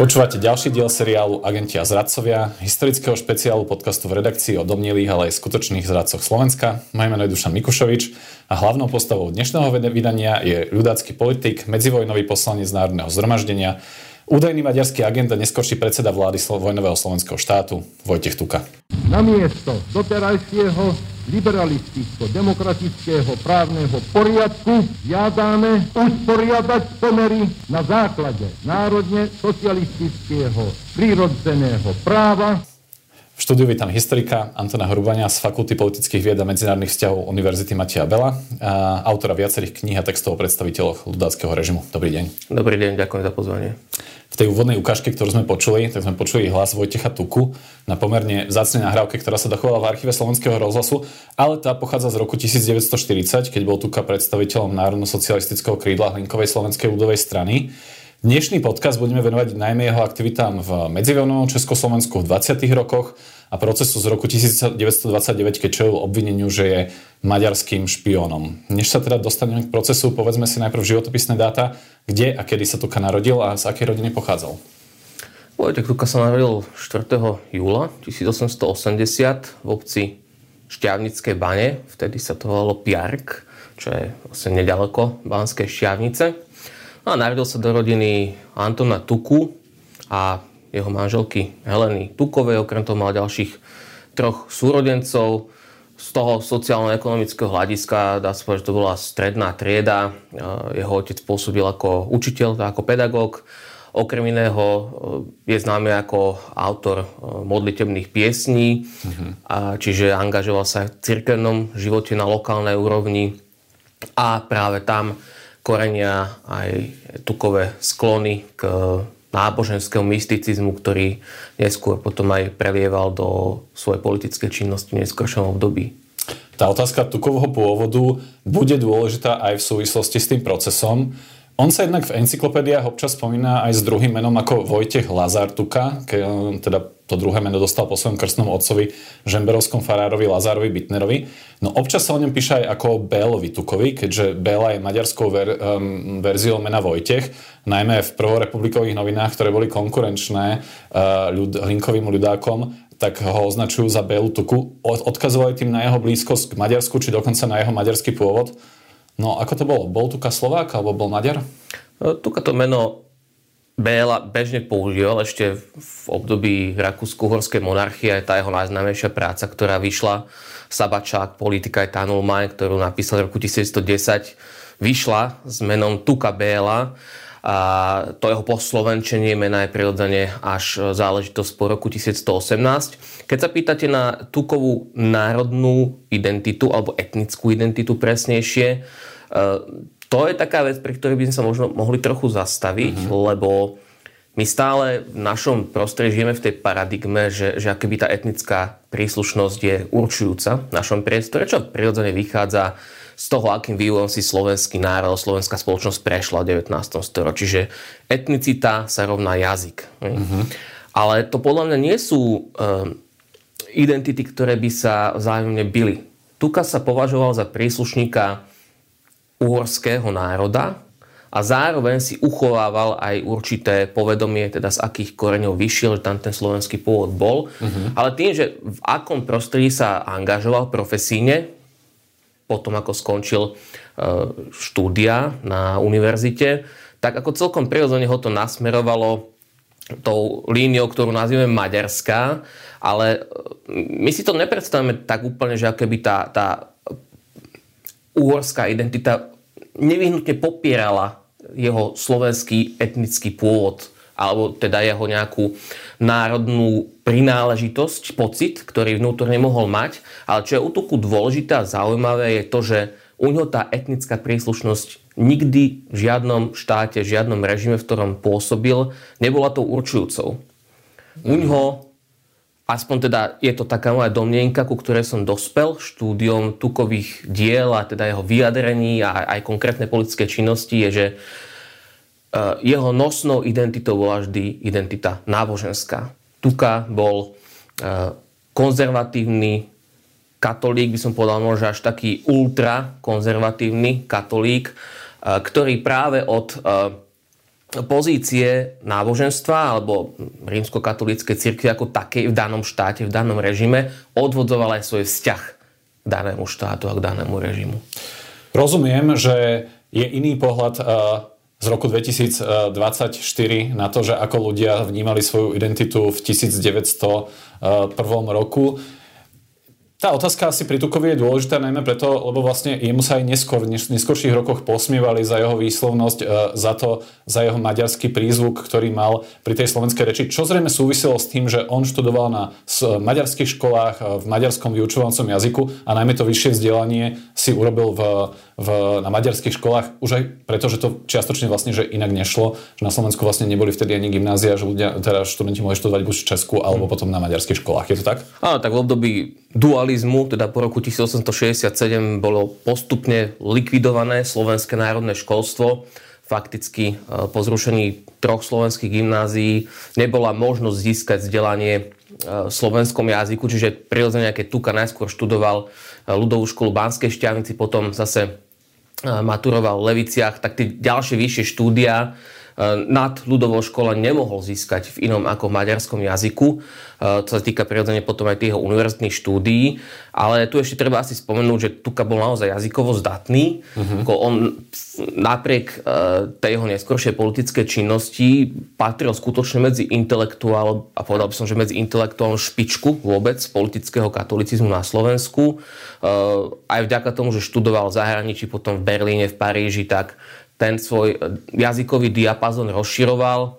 Počúvate ďalší diel seriálu Agenti a zradcovia, historického špeciálu podcastu v redakcii o domnelých, ale aj skutočných zradcoch Slovenska. Moje meno je Dušan Mikušovič a hlavnou postavou dnešného vydania je ľudácky politik, medzivojnový poslanec Národného zhromaždenia, údajný maďarský agent a neskorší predseda vlády vojnového slovenského štátu Vojtech Tuka. Namiesto doterajšieho liberalisticko-demokratického právneho poriadku žiadame usporiadať pomery na základe národne socialistického prírodzeného práva v štúdiu vítam historika Antona Hrubania z Fakulty politických vied a medzinárodných vzťahov Univerzity Matia Bela, autora viacerých kníh a textov o predstaviteľoch ľudáckého režimu. Dobrý deň. Dobrý deň, ďakujem za pozvanie. V tej úvodnej ukážke, ktorú sme počuli, tak sme počuli hlas Vojtecha Tuku na pomerne vzácnej nahrávke, ktorá sa dochovala v archíve Slovenského rozhlasu, ale tá pochádza z roku 1940, keď bol Tuka predstaviteľom národno-socialistického krídla Hlinkovej slovenskej ľudovej strany. Dnešný podcast budeme venovať najmä jeho aktivitám v medzivojnovom Československu v 20. rokoch a procesu z roku 1929, keď čelil obvineniu, že je maďarským špiónom. Než sa teda dostaneme k procesu, povedzme si najprv životopisné dáta, kde a kedy sa Tuka narodil a z akej rodiny pochádzal. Vojtek Tuka sa narodil 4. júla 1880 v obci Šťavnické bane, vtedy sa to volalo Piark, čo je vlastne nedaleko Banskej Šťavnice. No a narodil sa do rodiny Antona Tuku a jeho manželky Heleny Tukovej. Okrem toho mal ďalších troch súrodencov. Z toho sociálno-ekonomického hľadiska dá sa povedať, že to bola stredná trieda. Jeho otec pôsobil ako učiteľ, ako pedagóg. Okrem iného je známy ako autor modlitebných piesní, mm-hmm. čiže angažoval sa v cirkevnom živote na lokálnej úrovni a práve tam korenia aj tukové sklony k náboženskému mysticizmu, ktorý neskôr potom aj prelieval do svojej politickej činnosti v neskôršom období. Tá otázka tukového pôvodu bude dôležitá aj v súvislosti s tým procesom. On sa jednak v encyklopédiách občas spomína aj s druhým menom ako Vojtech Lazartuka, ke, teda to druhé meno dostal po svojom krstnom otcovi Žemberovskom farárovi Lazárovi Bitnerovi. No občas sa o ňom píše aj ako Bélovi Tukovi, keďže Béla je maďarskou ver, um, verziou mena Vojtech, najmä v prvorepublikových novinách, ktoré boli konkurenčné uh, ľud, Hlinkovým ľudákom, tak ho označujú za Bélu Tuku. Odkazovali tým na jeho blízkosť k Maďarsku, či dokonca na jeho maďarský pôvod. No ako to bolo? Bol Tuka Slovák alebo bol Maďar? Tuka to meno Béla bežne používal ešte v období Rakúsko-Horskej monarchie, aj tá jeho najznámejšia práca, ktorá vyšla, Sabačák, politika aj Tanulmaj, ktorú napísal v roku 1910, vyšla s menom Tuka Béla a to jeho poslovenčenie mena je prirodzene až záležitosť po roku 1118. Keď sa pýtate na Tukovú národnú identitu alebo etnickú identitu presnejšie, to je taká vec, pri ktorej by sme sa možno mohli trochu zastaviť, mm-hmm. lebo my stále v našom prostredí žijeme v tej paradigme, že, že akoby tá etnická príslušnosť je určujúca v našom priestore, čo prirodzene vychádza z toho, akým vývojom si slovenský národ, slovenská spoločnosť prešla v 19. storočí. Čiže etnicita sa rovná jazyk. Mm-hmm. Ale to podľa mňa nie sú um, identity, ktoré by sa vzájomne byli. Tuka sa považoval za príslušníka uhorského národa a zároveň si uchovával aj určité povedomie, teda z akých koreňov vyšiel, že tam ten slovenský pôvod bol. Uh-huh. Ale tým, že v akom prostredí sa angažoval profesíne, potom ako skončil e, štúdia na univerzite, tak ako celkom prirodzene ho to nasmerovalo tou líniou, ktorú nazývame Maďarská, ale e, my si to nepredstavíme tak úplne, že aké by tá, tá uhorská identita nevyhnutne popierala jeho slovenský etnický pôvod alebo teda jeho nejakú národnú prináležitosť, pocit, ktorý vnútorne mohol mať. Ale čo je útoku dôležité a zaujímavé je to, že u neho tá etnická príslušnosť nikdy v žiadnom štáte, v žiadnom režime, v ktorom pôsobil, nebola tou určujúcou. U neho aspoň teda je to taká moja domnienka, ku ktorej som dospel štúdiom tukových diel a teda jeho vyjadrení a aj konkrétne politické činnosti je, že jeho nosnou identitou bola vždy identita náboženská. Tuka bol e, konzervatívny katolík, by som povedal možno až taký ultra konzervatívny katolík, e, ktorý práve od pozície náboženstva alebo rímskokatolíckej cirkvi ako takej v danom štáte, v danom režime odvodzoval aj svoj vzťah k danému štátu a k danému režimu. Rozumiem, že je iný pohľad eh, z roku 2024 na to, že ako ľudia vnímali svoju identitu v 1901 roku. Tá otázka asi pri Tukovi je dôležitá najmä preto, lebo vlastne jemu sa aj neskôr, v neskôrších rokoch posmievali za jeho výslovnosť, e, za to, za jeho maďarský prízvuk, ktorý mal pri tej slovenskej reči, čo zrejme súviselo s tým, že on študoval na maďarských školách v maďarskom vyučovacom jazyku a najmä to vyššie vzdelanie si urobil v, v, na maďarských školách, už aj preto, že to čiastočne vlastne, že inak nešlo, že na Slovensku vlastne neboli vtedy ani gymnázia, že ľudia, teda študenti mohli študovať buď v Česku alebo potom na maďarských školách. Je to tak? Áno, tak v období dual socializmu, teda po roku 1867 bolo postupne likvidované slovenské národné školstvo. Fakticky e, po zrušení troch slovenských gymnázií nebola možnosť získať vzdelanie e, v slovenskom jazyku, čiže prirodzene, keď Tuka najskôr študoval e, ľudovú školu Banskej šťavnici, potom zase maturoval v Leviciach, tak tie ďalšie vyššie štúdia nad ľudovou škola nemohol získať v inom ako v maďarskom jazyku. To sa týka prirodzene potom aj tých univerzitných štúdií. Ale tu ešte treba asi spomenúť, že Tuka bol naozaj jazykovo zdatný. Uh-huh. On napriek tej jeho neskoršej politickej činnosti patril skutočne medzi intelektuál, a povedal by som, že medzi intelektuálnu špičku vôbec politického katolicizmu na Slovensku. Aj vďaka tomu, že študoval v zahraničí, potom v Berlíne, v Paríži, tak ten svoj jazykový diapazon rozširoval,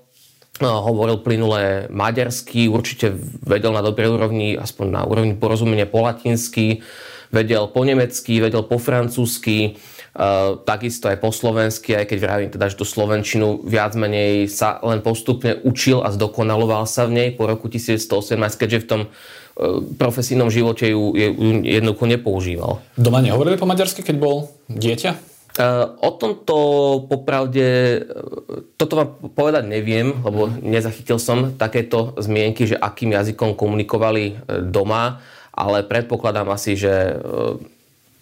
no, hovoril plynulé maďarsky, určite vedel na dobrej úrovni, aspoň na úrovni porozumenia po latinsky, vedel po nemecky, vedel po francúzsky, Uh, takisto aj po slovensky, aj keď vravím teda, že tú slovenčinu viac menej sa len postupne učil a zdokonaloval sa v nej po roku 1918, keďže v tom profesijnom živote ju jednoducho nepoužíval. Doma nehovorili po maďarsky, keď bol dieťa? O tomto popravde, toto vám povedať neviem, lebo nezachytil som takéto zmienky, že akým jazykom komunikovali e, doma, ale predpokladám asi, že,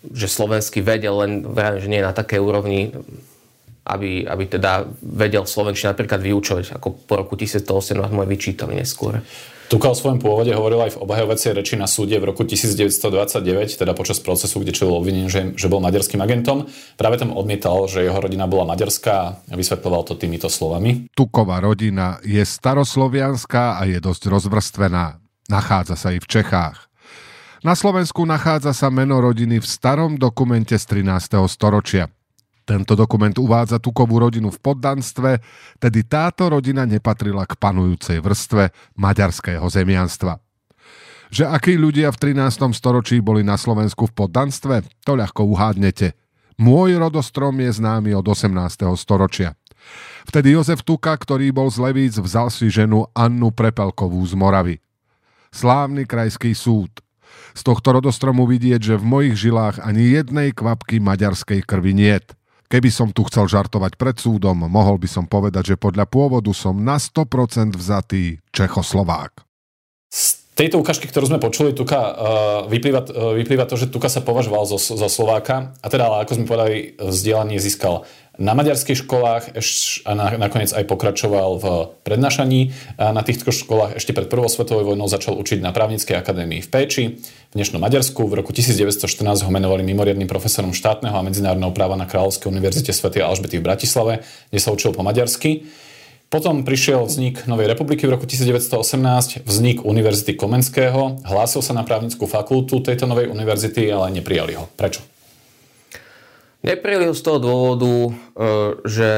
že slovenský vedel, len verím, že nie na takej úrovni, aby, aby teda vedel slovenčinu napríklad vyučovať, ako po roku 1918 môj vyčítali neskôr. Tuka o svojom pôvode hovoril aj v obhajovacej reči na súde v roku 1929, teda počas procesu, kde čelil obvinenie, že, že bol maďarským agentom. Práve tam odmietal, že jeho rodina bola maďarská a vysvetloval to týmito slovami. Tuková rodina je staroslovianská a je dosť rozvrstvená. Nachádza sa i v Čechách. Na Slovensku nachádza sa meno rodiny v starom dokumente z 13. storočia. Tento dokument uvádza Tukovú rodinu v poddanstve, tedy táto rodina nepatrila k panujúcej vrstve maďarského zemianstva. Že akí ľudia v 13. storočí boli na Slovensku v poddanstve, to ľahko uhádnete. Môj rodostrom je známy od 18. storočia. Vtedy Jozef Tuka, ktorý bol z Levíc, vzal si ženu Annu Prepelkovú z Moravy. Slávny krajský súd. Z tohto rodostromu vidieť, že v mojich žilách ani jednej kvapky maďarskej krvi niet. Keby som tu chcel žartovať pred súdom, mohol by som povedať, že podľa pôvodu som na 100% vzatý Čechoslovák. Tejto ukážky, ktorú sme počuli, Tuka, uh, vyplýva, uh, vyplýva to, že Tuka sa považoval za, za Slováka a teda, ale ako sme povedali, vzdelanie získal na maďarských školách a nakoniec aj pokračoval v prednášaní. Na týchto školách ešte pred prvou svetovou vojnou začal učiť na právnickej akadémii v Péči v dnešnom Maďarsku. V roku 1914 ho menovali mimoriadným profesorom štátneho a medzinárodného práva na Kráľovskej univerzite Sv. Alžbety v Bratislave, kde sa učil po maďarsky. Potom prišiel vznik Novej republiky v roku 1918, vznik Univerzity Komenského, hlásil sa na právnickú fakultu tejto novej univerzity, ale neprijali ho. Prečo? Neprijeli ho z toho dôvodu, e, že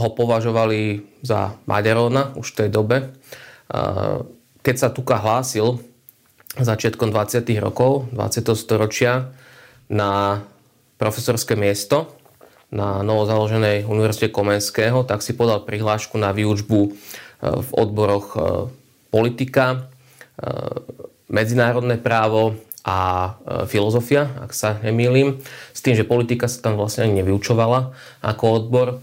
ho považovali za Maďarona už v tej dobe. E, keď sa Tuka hlásil začiatkom 20. rokov 20. storočia na profesorské miesto na novozaloženej Univerzite Komenského, tak si podal prihlášku na výučbu e, v odboroch politika, medzinárodné právo a e, filozofia, ak sa nemýlim, s tým, že politika sa tam vlastne ani nevyučovala ako odbor. E,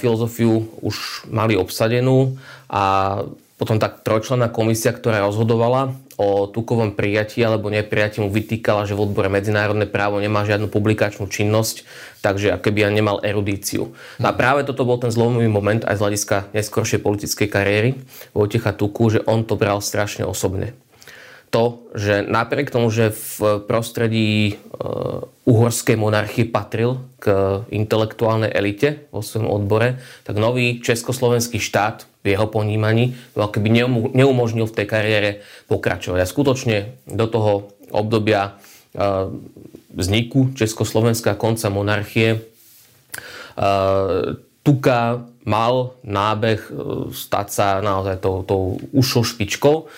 filozofiu už mali obsadenú a potom tá trojčlenná komisia, ktorá rozhodovala o tukovom prijatí alebo neprijatí, mu vytýkala, že v odbore medzinárodné právo nemá žiadnu publikačnú činnosť, takže keby ja nemal erudíciu. No a práve toto bol ten zlomový moment aj z hľadiska neskoršej politickej kariéry Vojtecha Tuku, že on to bral strašne osobne to, že napriek tomu, že v prostredí uh, uhorskej monarchie patril k intelektuálnej elite vo svojom odbore, tak nový československý štát v jeho ponímaní keby neumožnil v tej kariére pokračovať. A skutočne do toho obdobia uh, vzniku Československa konca monarchie uh, Tuka mal nábeh stať sa naozaj tou, tou ušou špičkou.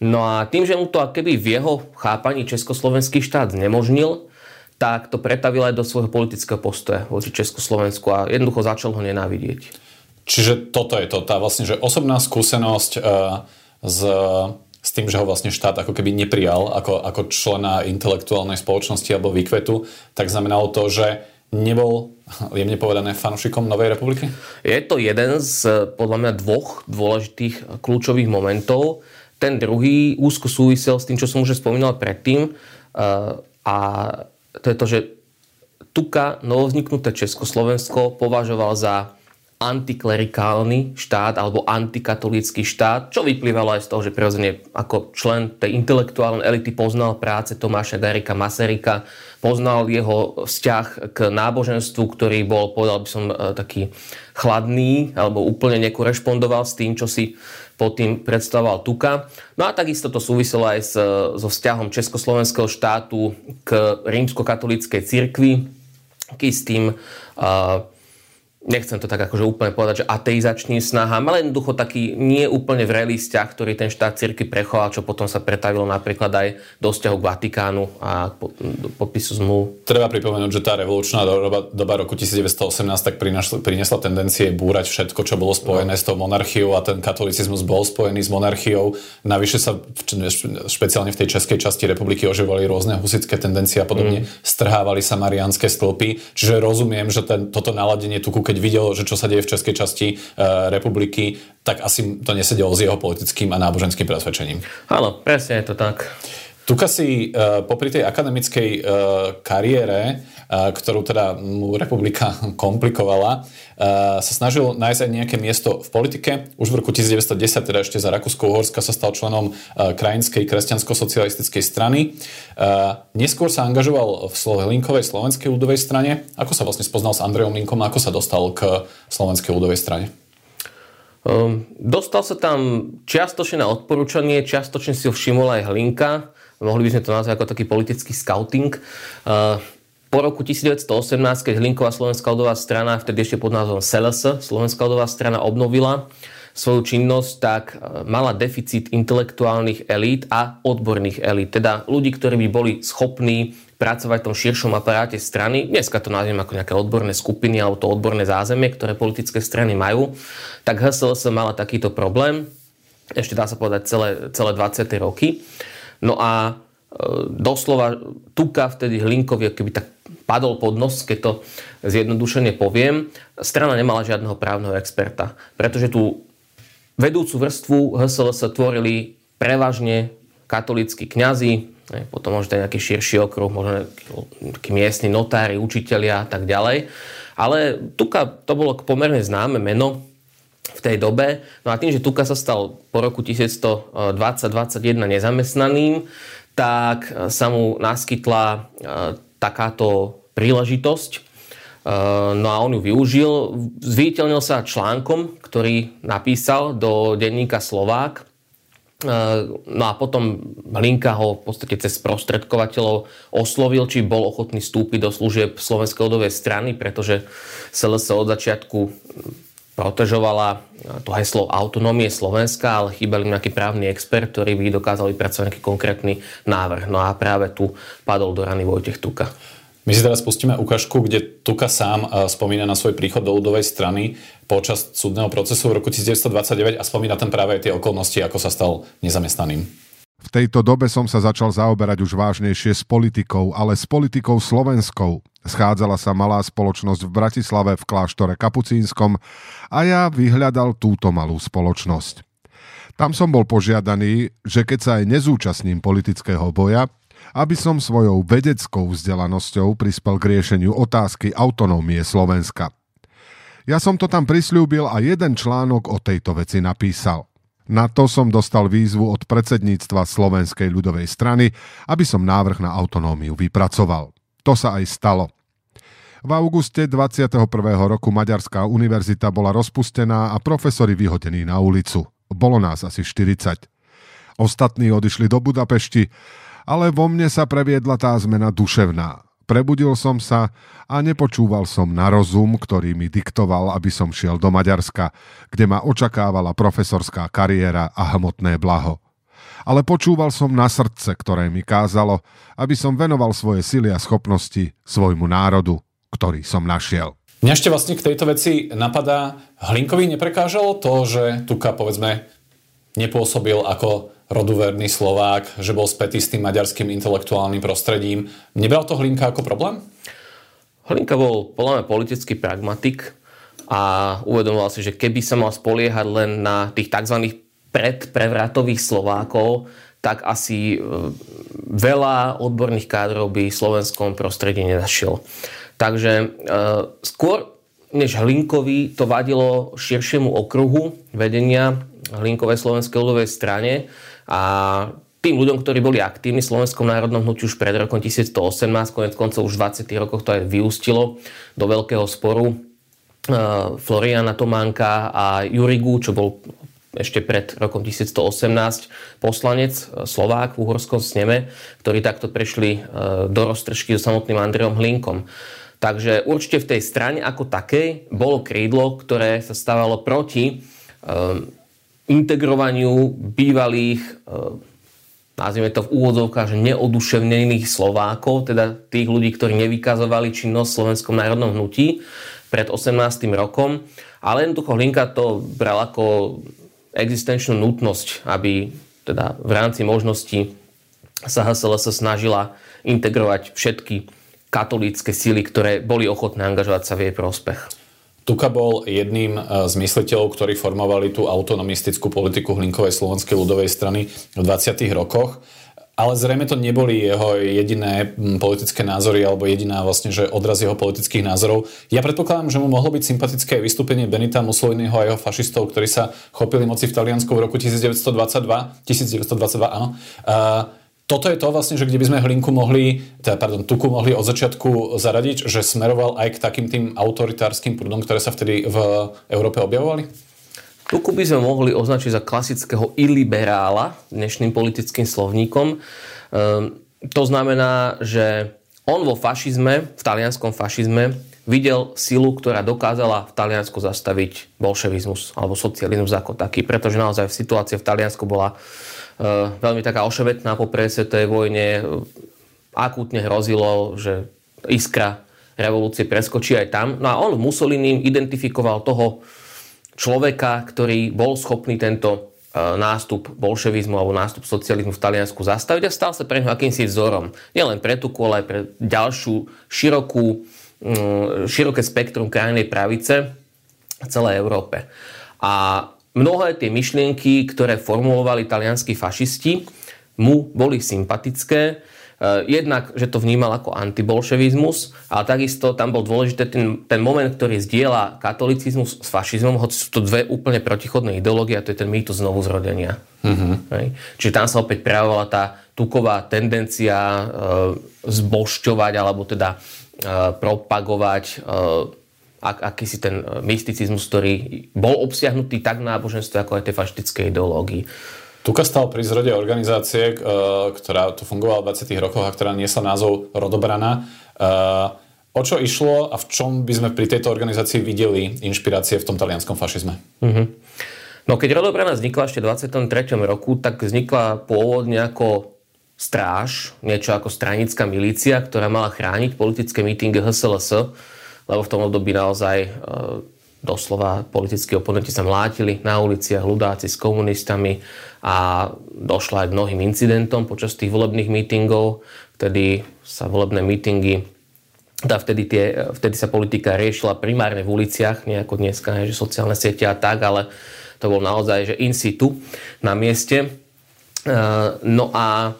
No a tým, že mu to keby v jeho chápaní Československý štát znemožnil, tak to pretavil aj do svojho politického postoja voči Československu a jednoducho začal ho nenávidieť. Čiže toto je to, tá vlastne, že osobná skúsenosť uh, s, s tým, že ho vlastne štát ako keby neprijal ako, ako člena intelektuálnej spoločnosti alebo výkvetu, tak znamenalo to, že nebol, jemne povedané, fanúšikom Novej republiky? Je to jeden z podľa mňa dvoch dôležitých kľúčových momentov. Ten druhý úzko súvisel s tým, čo som už spomínal predtým. Uh, a to je to, že Tuka, novovzniknuté Československo, považoval za antiklerikálny štát alebo antikatolícky štát, čo vyplývalo aj z toho, že prirodzene ako člen tej intelektuálnej elity poznal práce Tomáša Garika Masaryka, poznal jeho vzťah k náboženstvu, ktorý bol, povedal by som, e, taký chladný alebo úplne nekorešpondoval s tým, čo si pod tým predstavoval Tuka. No a takisto to súviselo aj s, so vzťahom Československého štátu k rímskokatolíckej cirkvi, k istým uh, nechcem to tak akože úplne povedať, že ateizačným snahám, ale jednoducho taký nie úplne vrelý vzťah, ktorý ten štát cirky prechoval, čo potom sa pretavilo napríklad aj do vzťahu k Vatikánu a do podpisu zmluv. Treba pripomenúť, že tá revolučná doba, doba roku 1918 tak prinašla, priniesla tendencie búrať všetko, čo bolo spojené no. s tou monarchiou a ten katolicizmus bol spojený s monarchiou. Navyše sa špeciálne v tej českej časti republiky oživovali rôzne husické tendencie a podobne. Mm. Strhávali sa mariánske stĺpy. Čiže rozumiem, že ten, toto naladenie tu keď videl, že čo sa deje v českej časti e, republiky, tak asi to nesedelo s jeho politickým a náboženským presvedčením. Áno, presne je to tak. Tuka si uh, popri tej akademickej uh, kariére, uh, ktorú teda mu republika komplikovala, sa snažil nájsť aj nejaké miesto v politike. Už v roku 1910, teda ešte za Rakúsko-Uhorska, sa stal členom uh, krajinskej kresťansko-socialistickej strany. Uh, neskôr sa angažoval v Linkovej slovenskej ľudovej strane. Ako sa vlastne spoznal s Andrejom Linkom a ako sa dostal k slovenskej ľudovej strane? Um, dostal sa tam čiastočne na odporúčanie, čiastočne si ho všimol aj Hlinka mohli by sme to nazvať ako taký politický scouting. Uh, po roku 1918, keď Hlinková Slovenská ľudová strana, vtedy ešte pod názvom SLS, Slovenská ľudová strana obnovila svoju činnosť, tak uh, mala deficit intelektuálnych elít a odborných elít. Teda ľudí, ktorí by boli schopní pracovať v tom širšom aparáte strany. Dneska to nazviem ako nejaké odborné skupiny alebo to odborné zázemie, ktoré politické strany majú. Tak HSLS mala takýto problém. Ešte dá sa povedať celé, celé 20. roky. No a e, doslova Tuka vtedy Hlinkovi keby tak padol pod nos, keď to zjednodušene poviem. Strana nemala žiadneho právneho experta, pretože tú vedúcu vrstvu HSLS tvorili prevažne katolíckí kňazi, potom možno nejaký širší okruh, možno nejaký miestni notári, učitelia a tak ďalej. Ale Tuka to bolo pomerne známe meno, v tej dobe. No a tým, že Tuka sa stal po roku 1120-21 nezamestnaným, tak sa mu naskytla e, takáto príležitosť. E, no a on ju využil. Zviditeľnil sa článkom, ktorý napísal do denníka Slovák. No a potom Hlinka ho v podstate cez prostredkovateľov oslovil, či bol ochotný vstúpiť do služieb Slovenskej ľudovej strany, pretože SLS od začiatku protežovala to heslo autonómie Slovenska, ale chýbali nejaký právny expert, ktorý by dokázal vypracovať nejaký konkrétny návrh. No a práve tu padol do rany Vojtech Tuka. My si teraz pustíme ukážku, kde Tuka sám e, spomína na svoj príchod do ľudovej strany počas súdneho procesu v roku 1929 a spomína tam práve aj tie okolnosti, ako sa stal nezamestnaným. V tejto dobe som sa začal zaoberať už vážnejšie s politikou, ale s politikou slovenskou. Schádzala sa malá spoločnosť v Bratislave v kláštore Kapucínskom a ja vyhľadal túto malú spoločnosť. Tam som bol požiadaný, že keď sa aj nezúčastním politického boja, aby som svojou vedeckou vzdelanosťou prispel k riešeniu otázky autonómie Slovenska. Ja som to tam prislúbil a jeden článok o tejto veci napísal. Na to som dostal výzvu od predsedníctva Slovenskej ľudovej strany, aby som návrh na autonómiu vypracoval. To sa aj stalo. V auguste 21. roku Maďarská univerzita bola rozpustená a profesori vyhodení na ulicu. Bolo nás asi 40. Ostatní odišli do Budapešti, ale vo mne sa previedla tá zmena duševná. Prebudil som sa a nepočúval som na rozum, ktorý mi diktoval, aby som šiel do Maďarska, kde ma očakávala profesorská kariéra a hmotné blaho. Ale počúval som na srdce, ktoré mi kázalo, aby som venoval svoje sily a schopnosti svojmu národu, ktorý som našiel. Mňa ešte vlastne k tejto veci napadá, Hlinkovi neprekážalo to, že Tuka povedzme nepôsobil ako roduverný Slovák, že bol spätý s tým maďarským intelektuálnym prostredím. Nebral to Hlinka ako problém? Hlinka bol podľa mňa politický pragmatik a uvedomoval si, že keby sa mal spoliehať len na tých tzv. predprevratových Slovákov, tak asi e, veľa odborných kádrov by v slovenskom prostredí nenašiel. Takže e, skôr než Hlinkovi to vadilo širšiemu okruhu vedenia Hlinkovej slovenskej ľudovej strane, a tým ľuďom, ktorí boli aktívni v Slovenskom národnom hnutí už pred rokom 1118, konec koncov už v 20. rokoch to aj vyústilo do veľkého sporu e, Floriana Tománka a Jurigu, čo bol ešte pred rokom 1118 poslanec e, Slovák v uhorskom sneme, ktorí takto prešli e, do roztržky so samotným Andreom Hlinkom. Takže určite v tej strane ako takej bolo krídlo, ktoré sa stávalo proti integrovaniu bývalých, e, nazvime to v úvodzovkách, že neoduševnených Slovákov, teda tých ľudí, ktorí nevykazovali činnosť v Slovenskom národnom hnutí pred 18. rokom. Ale jednoducho Hlinka to bral ako existenčnú nutnosť, aby teda v rámci možností sa HSLS snažila integrovať všetky katolícke síly, ktoré boli ochotné angažovať sa v jej prospech. Tuka bol jedným e, z mysliteľov, ktorí formovali tú autonomistickú politiku Hlinkovej slovenskej ľudovej strany v 20. rokoch. Ale zrejme to neboli jeho jediné politické názory alebo jediná vlastne, že odraz jeho politických názorov. Ja predpokladám, že mu mohlo byť sympatické vystúpenie Benita Mussoliniho a jeho fašistov, ktorí sa chopili moci v Taliansku v roku 1922. 1922, áno. Toto je to vlastne, že kde by sme Hlinku mohli, teda, pardon, Tuku mohli od začiatku zaradiť, že smeroval aj k takým tým autoritárskym prúdom, ktoré sa vtedy v Európe objavovali? Tuku by sme mohli označiť za klasického iliberála dnešným politickým slovníkom. Ehm, to znamená, že on vo fašizme, v talianskom fašizme, videl silu, ktorá dokázala v Taliansku zastaviť bolševizmus alebo socializmus ako taký, pretože naozaj situácia v Taliansku bola veľmi taká oševetná po svetovej vojne. Akútne hrozilo, že iskra revolúcie preskočí aj tam. No a on Mussolini identifikoval toho človeka, ktorý bol schopný tento eh, nástup bolševizmu alebo nástup socializmu v Taliansku zastaviť a stal sa pre ňo akýmsi vzorom. Nielen pre Tuku, ale aj pre ďalšiu širokú, mm, široké spektrum krajnej pravice v celej Európe. A mnohé tie myšlienky, ktoré formulovali talianskí fašisti, mu boli sympatické. E, jednak, že to vnímal ako antibolševizmus, ale takisto tam bol dôležité ten, ten moment, ktorý zdieľa katolicizmus s fašizmom, hoci sú to dve úplne protichodné ideológie a to je ten mýtus znovu zrodenia. Mm-hmm. Čiže tam sa opäť prejavovala tá tuková tendencia e, zbošťovať alebo teda e, propagovať e, ak, akýsi ten e, mysticizmus, ktorý bol obsiahnutý tak v náboženstve, ako aj tej fašistickej ideológii. Tuka stal pri zrode organizácie, e, ktorá tu fungovala v 20. rokoch a ktorá niesla názov Rodobrana. E, o čo išlo a v čom by sme pri tejto organizácii videli inšpirácie v tom talianskom fašizme? Mm-hmm. No keď Rodobrana vznikla ešte v 23. roku, tak vznikla pôvodne ako stráž, niečo ako stranická milícia, ktorá mala chrániť politické mítingy HSLS lebo v tom období naozaj e, doslova politickí oponenti sa mlátili na uliciach, ľudáci s komunistami a došlo aj k mnohým incidentom počas tých volebných mítingov, vtedy sa volebné mítingy teda vtedy, tie, vtedy sa politika riešila primárne v uliciach, nie ako dneska, že sociálne siete a tak, ale To bol naozaj že in situ na mieste. No a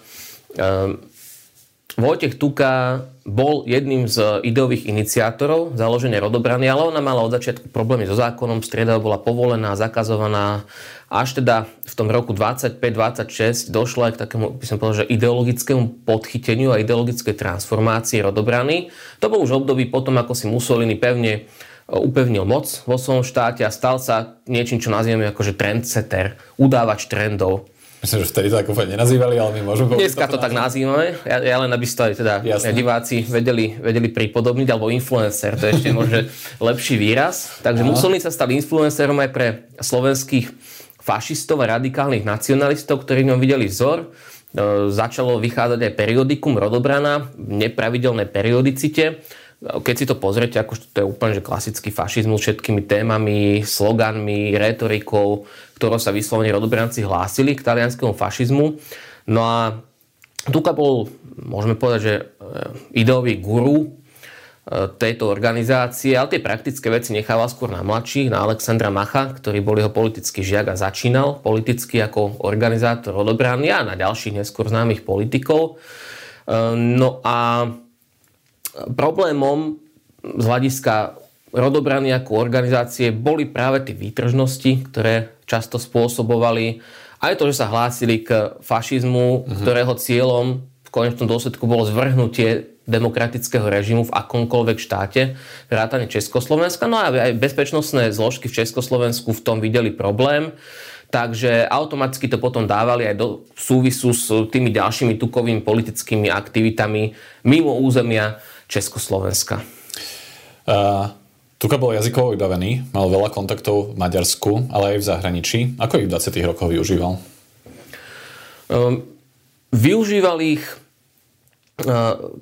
Vojtech Tuka bol jedným z ideových iniciátorov založenia rodobrany, ale ona mala od začiatku problémy so zákonom, strieda bola povolená, zakazovaná. Až teda v tom roku 25-26 došlo aj k takému, by som povedal, že ideologickému podchyteniu a ideologickej transformácii rodobrany. To bol už období potom, ako si Mussolini pevne e, upevnil moc vo svojom štáte a stal sa niečím, čo nazývame ako že trendsetter, udávač trendov Myslím, že vtedy to tak úplne nenazývali, ale my môžeme... Dneska to, to tak nazývame. Ja, ja len aby ste teda Jasne. diváci vedeli, vedeli pripodobniť, alebo influencer, to je ešte možno lepší výraz. Takže Mussolini sa stal influencerom aj pre slovenských fašistov a radikálnych nacionalistov, ktorí v ňom videli vzor. E, začalo vychádzať aj periodikum Rodobrana v nepravidelnej periodicite keď si to pozriete, ako to je úplne že klasický fašizmus všetkými témami, sloganmi, retorikou, ktorou sa vyslovene rodobranci hlásili k talianskému fašizmu. No a Tuka bol, môžeme povedať, že e, ideový guru e, tejto organizácie, ale tie praktické veci nechával skôr na mladších, na Alexandra Macha, ktorý bol jeho politický žiak a začínal politicky ako organizátor rodobrany a na ďalších neskôr známych politikov. E, no a problémom z hľadiska rodobrany ako organizácie boli práve tie výtržnosti, ktoré často spôsobovali aj to, že sa hlásili k fašizmu, uh-huh. ktorého cieľom v konečnom dôsledku bolo zvrhnutie demokratického režimu v akomkoľvek štáte, vrátane Československa. No a aj bezpečnostné zložky v Československu v tom videli problém. Takže automaticky to potom dávali aj do súvisu s tými ďalšími tukovými politickými aktivitami mimo územia Československa? Uh, Tuka bol jazykovo vybavený, mal veľa kontaktov v Maďarsku, ale aj v zahraničí. Ako ich v 20. rokoch využíval? Um, využíval ich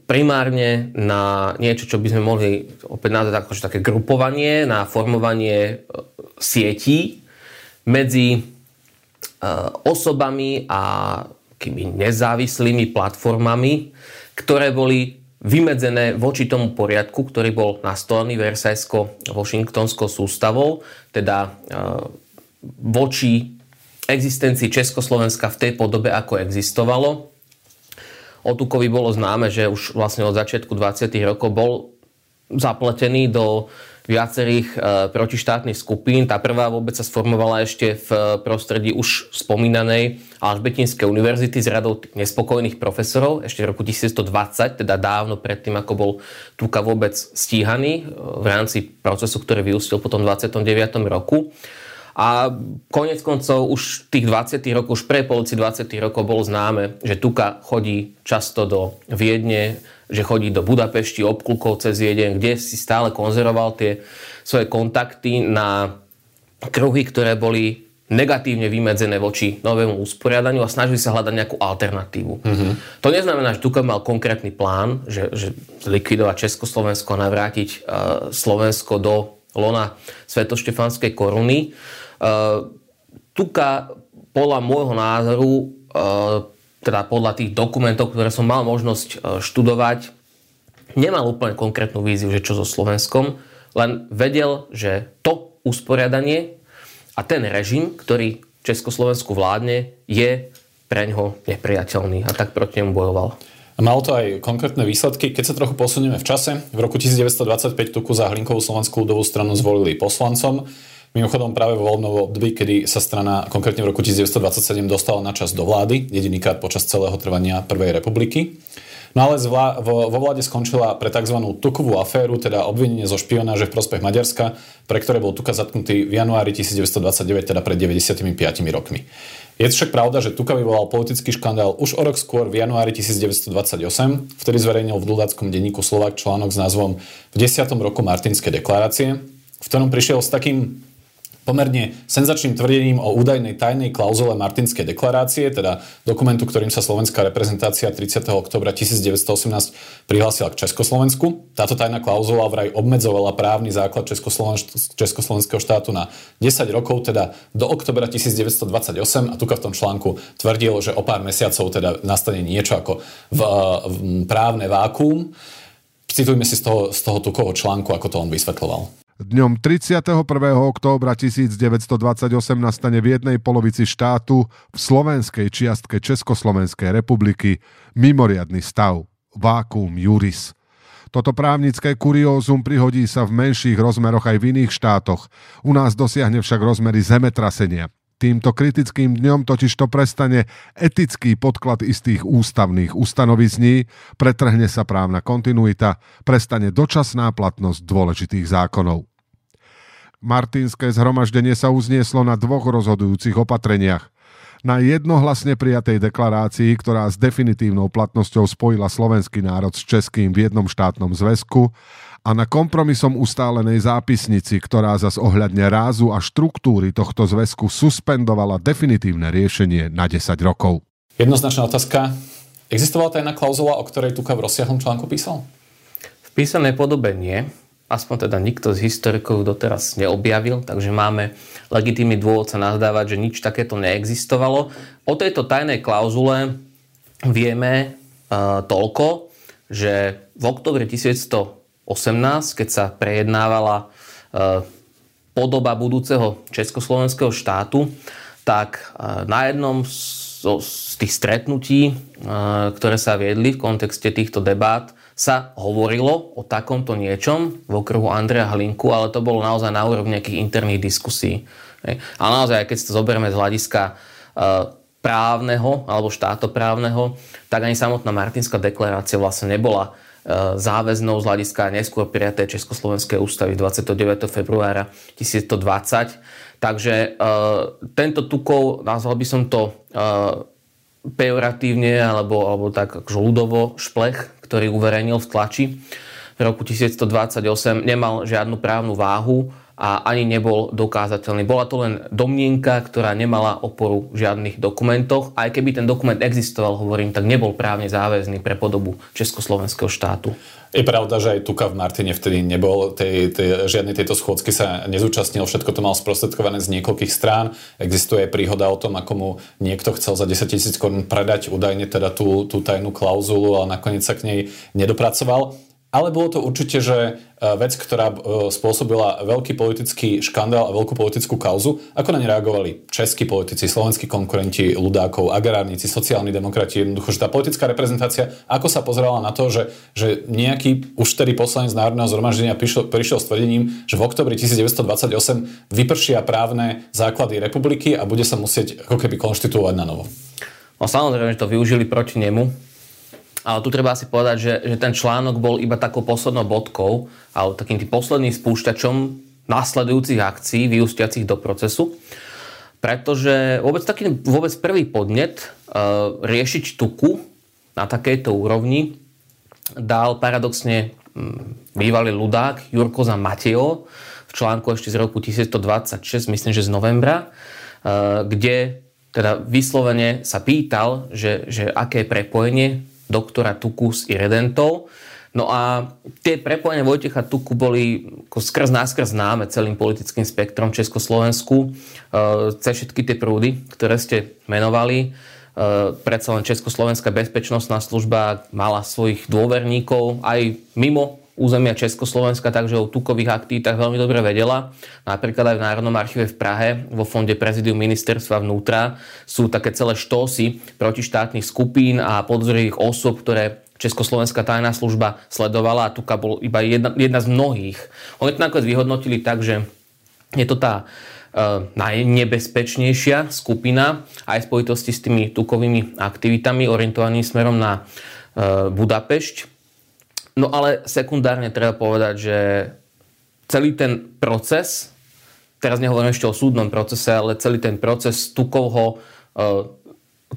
primárne na niečo, čo by sme mohli opäť nazvať ako také grupovanie, na formovanie sietí medzi osobami a kými nezávislými platformami, ktoré boli vymedzené voči tomu poriadku, ktorý bol nastolený Versajsko-Washingtonskou sústavou, teda e, voči existencii Československa v tej podobe, ako existovalo. O Tukovi bolo známe, že už vlastne od začiatku 20. rokov bol zapletený do viacerých e, protištátnych skupín. Tá prvá vôbec sa sformovala ešte v prostredí už spomínanej Alžbetinskej univerzity s radou nespokojných profesorov ešte v roku 1920, teda dávno predtým, ako bol Tuka vôbec stíhaný e, v rámci procesu, ktorý vyústil potom v 29. roku. A konec koncov už tých 20 rokov, už pre poloci 20 rokov bolo známe, že Tuka chodí často do Viedne, že chodí do Budapešti, obklukov cez Viedeň, kde si stále konzervoval tie svoje kontakty na kruhy, ktoré boli negatívne vymedzené voči novému usporiadaniu a snažili sa hľadať nejakú alternatívu. Mm-hmm. To neznamená, že Tuka mal konkrétny plán, že, že zlikvidovať Československo a navrátiť uh, Slovensko do lona Svetoštefanskej koruny. Uh, Tuka podľa môjho názoru uh, teda podľa tých dokumentov, ktoré som mal možnosť e, študovať, nemal úplne konkrétnu víziu, že čo so Slovenskom, len vedel, že to usporiadanie a ten režim, ktorý Československu vládne, je pre ňoho nepriateľný a tak proti nemu bojoval. Malo to aj konkrétne výsledky. Keď sa trochu posunieme v čase, v roku 1925 Tuku za Hlinkovú slovenskú ľudovú stranu zvolili poslancom. Mimochodom práve vo voľnom období, kedy sa strana konkrétne v roku 1927 dostala na čas do vlády, jedinýkrát počas celého trvania Prvej republiky. No ale zvla, vo, vo vláde skončila pre tzv. tukovú aféru, teda obvinenie zo špionáže v prospech Maďarska, pre ktoré bol Tuka zatknutý v januári 1929, teda pred 95 rokmi. Je však pravda, že Tuka vyvolal politický škandál už o rok skôr v januári 1928, vtedy zverejnil v Dludáckom denníku Slovak článok s názvom V 10. roku Martinskej deklarácie, v ktorom prišiel s takým pomerne senzačným tvrdením o údajnej tajnej klauzule Martinskej deklarácie, teda dokumentu, ktorým sa slovenská reprezentácia 30. oktobra 1918 prihlásila k Československu. Táto tajná klauzula vraj obmedzovala právny základ Československého štátu na 10 rokov, teda do oktobra 1928 a tuka v tom článku tvrdil, že o pár mesiacov teda nastane niečo ako v, v právne vákuum. Citujme si z toho, z toho tukovho článku, ako to on vysvetľoval. Dňom 31. októbra 1928 nastane v jednej polovici štátu v slovenskej čiastke Československej republiky mimoriadný stav. Vákuum juris. Toto právnické kuriózum prihodí sa v menších rozmeroch aj v iných štátoch. U nás dosiahne však rozmery zemetrasenia. Týmto kritickým dňom totiž to prestane etický podklad istých ústavných ustanovizní, pretrhne sa právna kontinuita, prestane dočasná platnosť dôležitých zákonov. Martinské zhromaždenie sa uznieslo na dvoch rozhodujúcich opatreniach. Na jednohlasne prijatej deklarácii, ktorá s definitívnou platnosťou spojila slovenský národ s českým v jednom štátnom zväzku a na kompromisom ustálenej zápisnici, ktorá zas ohľadne rázu a štruktúry tohto zväzku suspendovala definitívne riešenie na 10 rokov. Jednoznačná otázka. Existovala tajná klauzula, o ktorej Tuka v rozsiahlom článku písal? V písanej podobe nie. Aspoň teda nikto z historikov doteraz neobjavil, takže máme legitímny dôvod sa nazdávať, že nič takéto neexistovalo. O tejto tajnej klauzule vieme uh, toľko, že v oktobre 1100 18, keď sa prejednávala e, podoba budúceho Československého štátu, tak e, na jednom z tých stretnutí, e, ktoré sa viedli v kontexte týchto debát, sa hovorilo o takomto niečom v okruhu Andreja Hlinku, ale to bolo naozaj na úrovni nejakých interných diskusí. A naozaj, keď si to zoberieme z hľadiska právneho alebo štátoprávneho, tak ani samotná Martinská deklarácia vlastne nebola E, záväznou z hľadiska neskôr prijaté Československej ústavy 29. februára 1920. Takže e, tento Tukov, nazval by som to e, pejoratívne alebo, alebo tak akože ľudovo šplech, ktorý uverejnil v tlači v roku 1928, nemal žiadnu právnu váhu a ani nebol dokázateľný. Bola to len domnienka, ktorá nemala oporu v žiadnych dokumentoch. Aj keby ten dokument existoval, hovorím, tak nebol právne záväzný pre podobu Československého štátu. Je pravda, že aj Tuka v Martine vtedy nebol, tej, tej, žiadnej tejto schôdzky sa nezúčastnil, všetko to mal sprostredkované z niekoľkých strán. Existuje príhoda o tom, ako mu niekto chcel za 10 tisíc korún predať údajne teda tú, tú tajnú klauzulu, ale nakoniec sa k nej nedopracoval. Ale bolo to určite, že e, vec, ktorá e, spôsobila veľký politický škandál a veľkú politickú kauzu, ako na ne reagovali českí politici, slovenskí konkurenti ľudákov, agrárnici, sociálni demokrati, jednoducho, že tá politická reprezentácia, ako sa pozerala na to, že, že nejaký už tedy poslanec Národného zhromaždenia prišiel, prišiel s tvrdením, že v oktobri 1928 vypršia právne základy republiky a bude sa musieť ako keby konštituovať na novo. No samozrejme, že to využili proti nemu ale tu treba asi povedať, že, že ten článok bol iba takou poslednou bodkou, alebo takým tým posledným spúšťačom následujúcich akcií, vyústiacich do procesu. Pretože vôbec taký vôbec prvý podnet uh, riešiť tuku na takejto úrovni dal paradoxne um, bývalý ľudák Jurko za Mateo v článku ešte z roku 1926, myslím, že z novembra, uh, kde teda vyslovene sa pýtal, že, že aké je prepojenie doktora Tuku s Iredentov. No a tie prepojenia Vojtecha Tuku boli ako skrz náskrz známe celým politickým spektrom Československu. E, cez všetky tie prúdy, ktoré ste menovali, e, predsa len Československá bezpečnostná služba mala svojich dôverníkov aj mimo územia Československa, takže o tukových aktivitách veľmi dobre vedela. Napríklad aj v Národnom archíve v Prahe, vo fonde prezidiu ministerstva vnútra sú také celé štosy protištátnych skupín a podozrivých osôb, ktoré Československá tajná služba sledovala a Tuka bol iba jedna, jedna z mnohých. Oni to nakoniec vyhodnotili tak, že je to tá uh, najnebezpečnejšia skupina aj v spojitosti s tými tukovými aktivitami orientovanými smerom na uh, Budapešť No ale sekundárne treba povedať, že celý ten proces, teraz nehovorím ešte o súdnom procese, ale celý ten proces tukovho, e,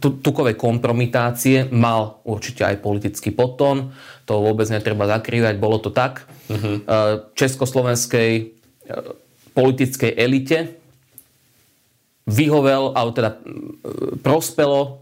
tukovej kompromitácie mal určite aj politický potón. To vôbec netreba zakrývať, bolo to tak. Uh-huh. Československej e, politickej elite vyhovel, alebo teda prospelo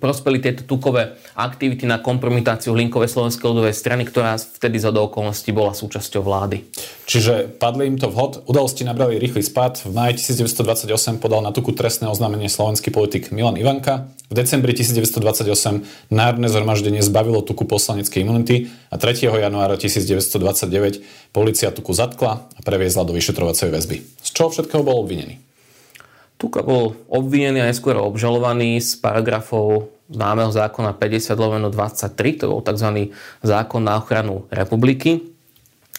prospeli tieto tukové aktivity na kompromitáciu Hlinkovej slovenskej ľudovej strany, ktorá vtedy za okolností bola súčasťou vlády. Čiže padli im to vhod, udalosti nabrali rýchly spad. V maji 1928 podal na tuku trestné oznámenie slovenský politik Milan Ivanka. V decembri 1928 Národné zhromaždenie zbavilo tuku poslaneckej imunity a 3. januára 1929 policia tuku zatkla a previezla do vyšetrovacej väzby. Z čoho všetkého bol obvinený? Tuka bol obvinený a neskôr obžalovaný z paragrafov známeho zákona 50 23, to bol tzv. zákon na ochranu republiky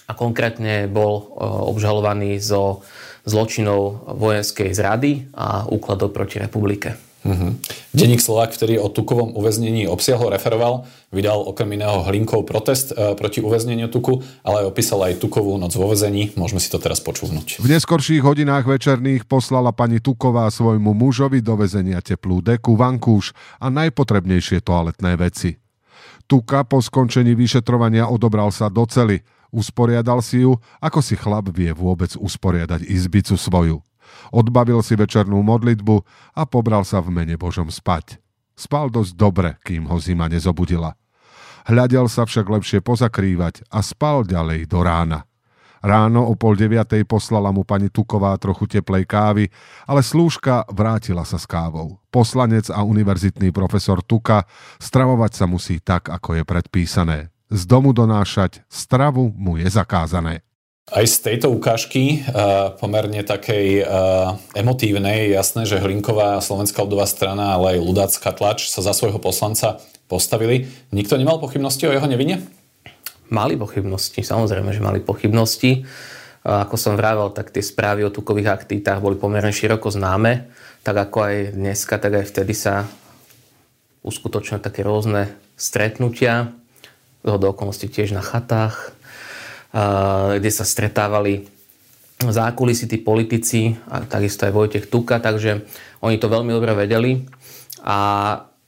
a konkrétne bol e, obžalovaný zo zločinov vojenskej zrady a úkladov proti republike. Uh-huh. Denník Slovák, ktorý o Tukovom uväznení obsiahol, referoval, vydal okrem iného Hlinkov protest e, proti uväzneniu Tuku, ale opísal aj Tukovú noc vo väzení. Môžeme si to teraz počúvnuť. V neskorších hodinách večerných poslala pani Tuková svojmu mužovi do väzenia teplú deku, vankúš a najpotrebnejšie toaletné veci. Tuka po skončení vyšetrovania odobral sa do cely. Usporiadal si ju, ako si chlap vie vôbec usporiadať izbicu svoju. Odbavil si večernú modlitbu a pobral sa v mene Božom spať. Spal dosť dobre, kým ho zima nezobudila. Hľadel sa však lepšie pozakrývať a spal ďalej do rána. Ráno o pol deviatej poslala mu pani Tuková trochu teplej kávy, ale slúžka vrátila sa s kávou. Poslanec a univerzitný profesor Tuka stravovať sa musí tak, ako je predpísané. Z domu donášať stravu mu je zakázané. Aj z tejto ukážky, uh, pomerne takej uh, emotívnej, jasné, že Hlinková Slovenská ľudová strana, ale aj ľudácka tlač sa za svojho poslanca postavili. Nikto nemal pochybnosti o jeho nevine? Mali pochybnosti, samozrejme, že mali pochybnosti. Ako som vravel, tak tie správy o tukových aktivitách boli pomerne široko známe. Tak ako aj dneska, tak aj vtedy sa uskutočnili také rôzne stretnutia, do okolností tiež na chatách, kde sa stretávali zákulisí tí politici a takisto aj Vojtech Tuka, takže oni to veľmi dobre vedeli a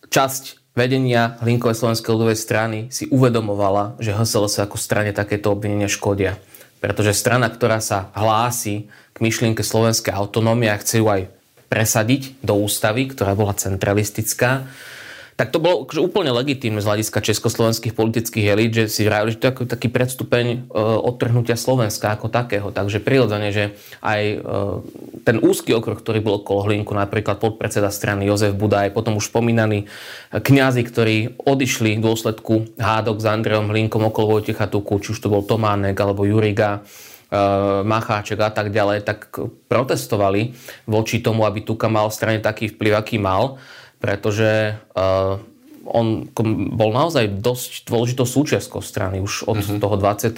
časť vedenia Hlinkovej slovenskej ľudovej strany si uvedomovala, že HSLS ako strane takéto obvinenia škodia. Pretože strana, ktorá sa hlási k myšlienke slovenskej autonómie a chce ju aj presadiť do ústavy, ktorá bola centralistická, tak to bolo akože úplne legitímne z hľadiska československých politických elít, že si vravili, že to je taký predstupeň e, odtrhnutia Slovenska ako takého. Takže prirodzene, že aj e, ten úzky okruh, ktorý bol okolo Hlinku, napríklad podpredseda strany Jozef Budaj, potom už spomínaní kňazi, ktorí odišli v dôsledku hádok s Andreom Hlinkom okolo Vojtecha Tuku, či už to bol Tománek alebo Juriga, e, Macháček a tak ďalej, tak protestovali voči tomu, aby Tuka mal v strane taký vplyv, aký mal pretože uh, on bol naozaj dosť dôležitou súčiastkou strany už od uh-huh. toho 22.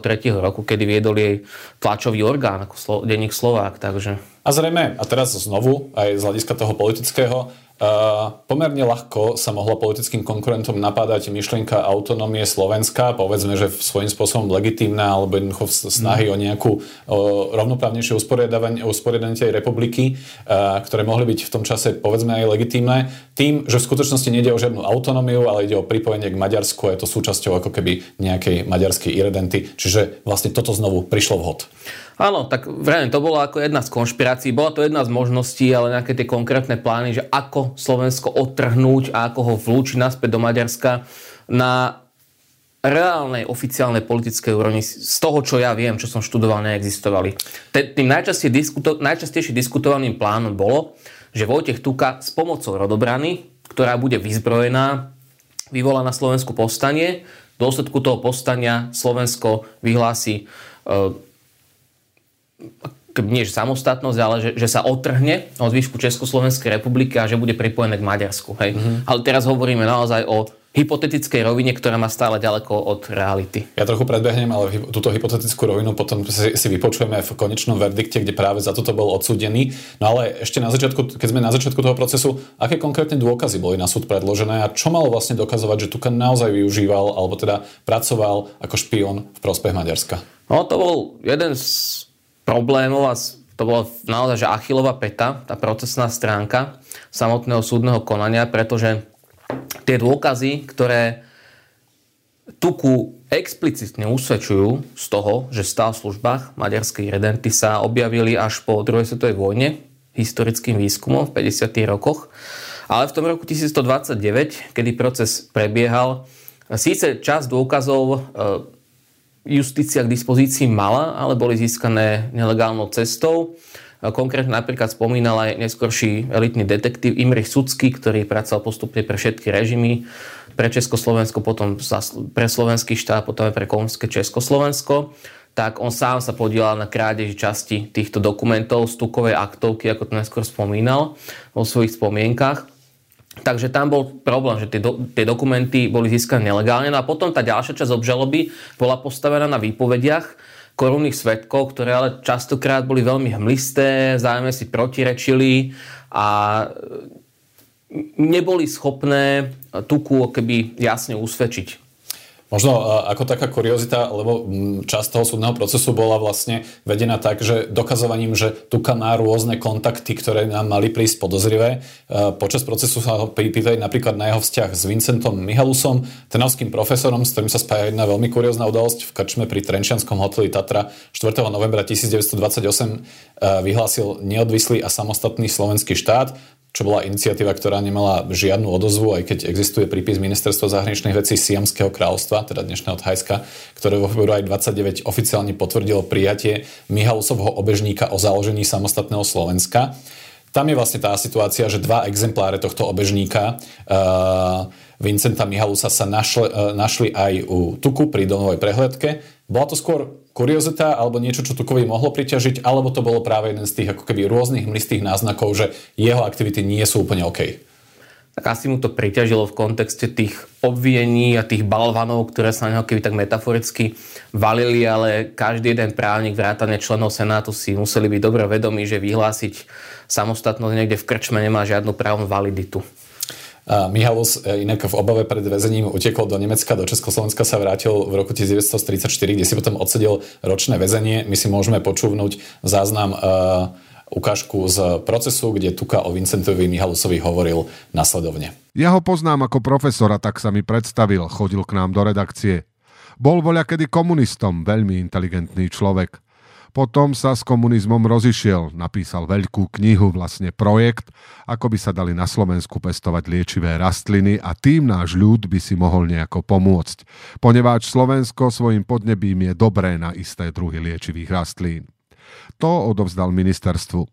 3. roku, kedy viedol jej tlačový orgán ako Slo- denník Slovák. Takže... A zrejme, a teraz znovu, aj z hľadiska toho politického, pomerne ľahko sa mohla politickým konkurentom napádať myšlienka autonómie Slovenska, povedzme, že svojím spôsobom legitímna alebo jednoducho snahy mm. o nejakú uh, rovnoprávnejšie usporiadanie, usporiadanie tej republiky, uh, ktoré mohli byť v tom čase povedzme aj legitímne, tým, že v skutočnosti nejde o žiadnu autonómiu, ale ide o pripojenie k Maďarsku a je to súčasťou ako keby nejakej maďarskej irredenty. Čiže vlastne toto znovu prišlo vhod. Áno, tak vrajím, to bola ako jedna z konšpirácií, bola to jedna z možností, ale nejaké tie konkrétne plány, že ako Slovensko odtrhnúť a ako ho vlúčiť naspäť do Maďarska na reálnej oficiálnej politickej úrovni, z toho, čo ja viem, čo som študoval, neexistovali. Tým najčastejšie, diskuto, najčastejšie diskutovaným plánom bolo, že Vojtech Tuka s pomocou rodobrany, ktorá bude vyzbrojená, vyvolá na Slovensku povstanie. V dôsledku toho povstania Slovensko vyhlási e, nie že samostatnosť, ale že, že sa otrhne od výšku Československej republiky a že bude pripojené k Maďarsku. Hej? Mm-hmm. Ale teraz hovoríme naozaj o hypotetickej rovine, ktorá má stále ďaleko od reality. Ja trochu predbehnem, ale túto hypotetickú rovinu potom si, si vypočujeme v konečnom verdikte, kde práve za toto bol odsúdený. No ale ešte na začiatku, keď sme na začiatku toho procesu, aké konkrétne dôkazy boli na súd predložené a čo malo vlastne dokazovať, že Tukan naozaj využíval alebo teda pracoval ako špion v prospech Maďarska? No to bol jeden z problémov a to bola naozaj že achilová peta, tá procesná stránka samotného súdneho konania, pretože tie dôkazy, ktoré Tuku explicitne usvedčujú z toho, že stál v službách maďarskej redenty sa objavili až po druhej svetovej vojne historickým výskumom v 50. rokoch Ale v tom roku 1129, kedy proces prebiehal, síce čas dôkazov e, justícia k dispozícii mala, ale boli získané nelegálnou cestou. Konkrétne napríklad spomínal aj neskorší elitný detektív Imrich Sudsky, ktorý pracoval postupne pre všetky režimy, pre Československo, potom pre slovenský štát, potom aj pre komunistické Československo tak on sám sa podielal na krádeži časti týchto dokumentov z tukovej aktovky, ako to neskôr spomínal vo svojich spomienkach. Takže tam bol problém, že tie, do, tie dokumenty boli získané nelegálne. No a potom tá ďalšia časť obžaloby bola postavená na výpovediach korunných svetkov, ktoré ale častokrát boli veľmi hmlisté, vzájomne si protirečili a neboli schopné tuku keby jasne usvedčiť. Možno ako taká kuriozita, lebo časť toho súdneho procesu bola vlastne vedená tak, že dokazovaním, že Tuka má rôzne kontakty, ktoré nám mali prísť podozrivé. Počas procesu sa ho pýtali napríklad na jeho vzťah s Vincentom Mihalusom, trnavským profesorom, s ktorým sa spája jedna veľmi kuriózna udalosť v krčme pri Trenčianskom hoteli Tatra 4. novembra 1928 vyhlásil neodvislý a samostatný slovenský štát čo bola iniciatíva, ktorá nemala žiadnu odozvu, aj keď existuje prípis Ministerstva zahraničných vecí Siamského kráľovstva, teda dnešného Thajska, ktoré vo februári 29 oficiálne potvrdilo prijatie Mihalusovho obežníka o založení samostatného Slovenska. Tam je vlastne tá situácia, že dva exempláre tohto obežníka uh, Vincenta Mihalusa sa našli, uh, našli aj u Tuku pri domovej prehľadke. Bola to skôr kuriozita alebo niečo, čo Tukovi mohlo priťažiť, alebo to bolo práve jeden z tých ako keby rôznych mlistých náznakov, že jeho aktivity nie sú úplne OK tak asi mu to priťažilo v kontexte tých obvinení a tých balvanov, ktoré sa na neho keby tak metaforicky valili, ale každý jeden právnik, vrátane členov Senátu si museli byť dobre vedomí, že vyhlásiť samostatnosť niekde v krčme nemá žiadnu právnu validitu. Mihalus e, inak v obave pred väzením utekol do Nemecka, do Československa sa vrátil v roku 1934, kde si potom odsedel ročné väzenie. My si môžeme počúvnuť záznam uh, ukážku z procesu, kde Tuka o Vincentovi Mihalusovi hovoril nasledovne. Ja ho poznám ako profesora, tak sa mi predstavil, chodil k nám do redakcie. Bol voľa kedy komunistom, veľmi inteligentný človek. Potom sa s komunizmom rozišiel, napísal veľkú knihu, vlastne projekt, ako by sa dali na Slovensku pestovať liečivé rastliny a tým náš ľud by si mohol nejako pomôcť, poneváč Slovensko svojim podnebím je dobré na isté druhy liečivých rastlín. To odovzdal ministerstvu.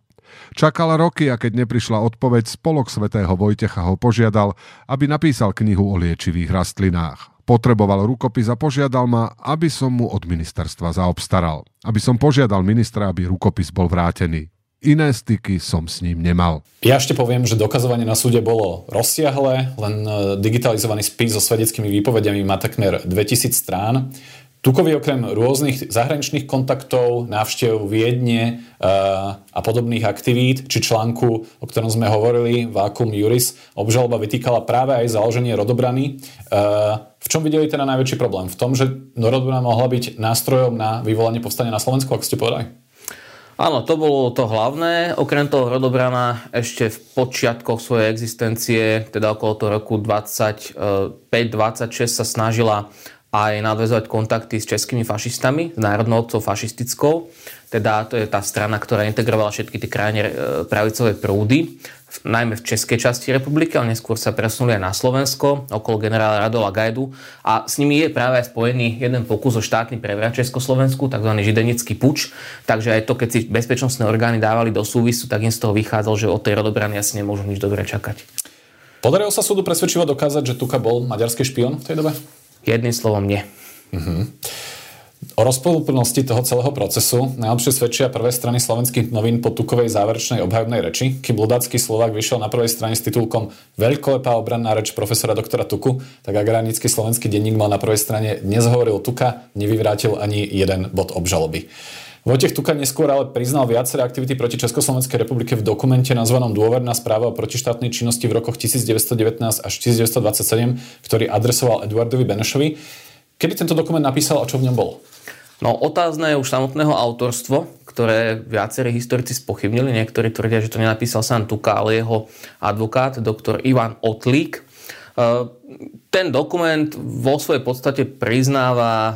Čakal roky a keď neprišla odpoveď, spolok svätého Vojtecha ho požiadal, aby napísal knihu o liečivých rastlinách. Potreboval rukopis a požiadal ma, aby som mu od ministerstva zaobstaral. Aby som požiadal ministra, aby rukopis bol vrátený. Iné styky som s ním nemal. Ja ešte poviem, že dokazovanie na súde bolo rozsiahle, len e, digitalizovaný spis so svedeckými výpovediami má takmer 2000 strán. Tukovi okrem rôznych zahraničných kontaktov, návštev Viedne eh, a podobných aktivít, či článku, o ktorom sme hovorili, Vacuum Juris, obžaloba vytýkala práve aj založenie rodobrany. Eh, v čom videli teda najväčší problém? V tom, že rodobrana mohla byť nástrojom na vyvolanie povstania na Slovensku, ako ste povedali? Áno, to bolo to hlavné. Okrem toho rodobrana ešte v počiatkoch svojej existencie, teda okolo toho roku 25-26 sa snažila aj nadvezovať kontakty s českými fašistami, s národnou fašistickou. Teda to je tá strana, ktorá integrovala všetky tie krajine e, pravicové prúdy, najmä v českej časti republiky, ale neskôr sa presunuli aj na Slovensko, okolo generála Radola Gajdu. A s nimi je práve spojený jeden pokus o štátny prevrat Československu, tzv. židenický puč. Takže aj to, keď si bezpečnostné orgány dávali do súvisu, tak im z toho vychádzalo, že od tej rodobrany asi nemôžu nič dobre čakať. Podarilo sa súdu presvedčivo dokázať, že Tuka bol maďarský špion v tej dobe? Jedným slovom nie. Uh-huh. O rozpolúplnosti toho celého procesu najlepšie svedčia prvé strany slovenských novín po Tukovej záverečnej obhajobnej reči, kým ľudácky Slovák vyšiel na prvej strane s titulkom Veľkolepá obranná reč profesora doktora Tuku, tak agrárnický slovenský denník mal na prvej strane Dnes Tuka, nevyvrátil ani jeden bod obžaloby. Vojtech Tuka neskôr ale priznal viaceré aktivity proti Československej republike v dokumente nazvanom Dôverná správa o protištátnej činnosti v rokoch 1919 až 1927, ktorý adresoval Eduardovi Benešovi. Kedy tento dokument napísal a čo v ňom bolo? No otázne je už samotného autorstvo, ktoré viacerí historici spochybnili. Niektorí tvrdia, že to nenapísal sám Tuka, ale jeho advokát, doktor Ivan Otlík. Ten dokument vo svojej podstate priznáva e,